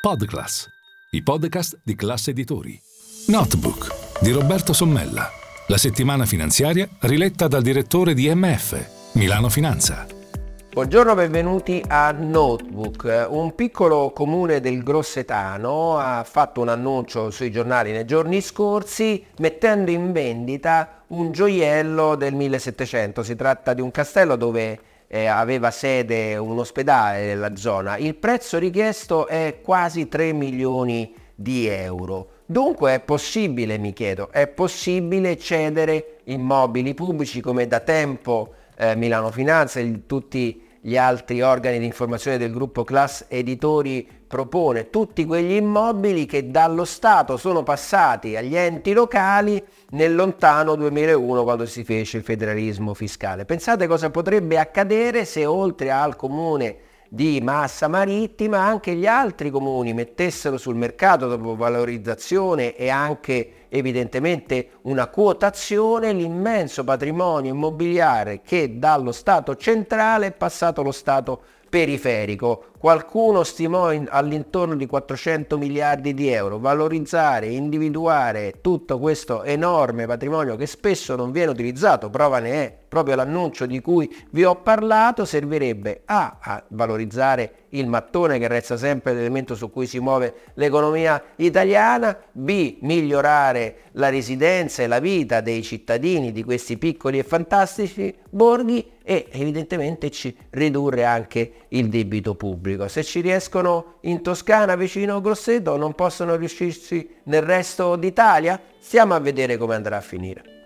Podclass, i podcast di classe editori. Notebook di Roberto Sommella. La settimana finanziaria riletta dal direttore di MF, Milano Finanza. Buongiorno, benvenuti a Notebook. Un piccolo comune del Grossetano ha fatto un annuncio sui giornali nei giorni scorsi mettendo in vendita un gioiello del 1700. Si tratta di un castello dove eh, aveva sede un ospedale nella zona, il prezzo richiesto è quasi 3 milioni di euro. Dunque è possibile, mi chiedo, è possibile cedere immobili pubblici come da tempo eh, Milano Finanza e tutti gli altri organi di informazione del gruppo Class Editori propone tutti quegli immobili che dallo Stato sono passati agli enti locali nel lontano 2001 quando si fece il federalismo fiscale. Pensate cosa potrebbe accadere se oltre al comune di massa marittima anche gli altri comuni mettessero sul mercato dopo valorizzazione e anche evidentemente una quotazione l'immenso patrimonio immobiliare che dallo Stato centrale è passato allo Stato periferico. Qualcuno stimò in, all'intorno di 400 miliardi di euro. Valorizzare, individuare tutto questo enorme patrimonio che spesso non viene utilizzato, prova ne è proprio l'annuncio di cui vi ho parlato, servirebbe A a valorizzare il mattone che resta sempre l'elemento su cui si muove l'economia italiana, B migliorare la residenza e la vita dei cittadini di questi piccoli e fantastici borghi e evidentemente C ridurre anche il debito pubblico. Se ci riescono in Toscana vicino a Grosseto non possono riuscirci nel resto d'Italia? Stiamo a vedere come andrà a finire.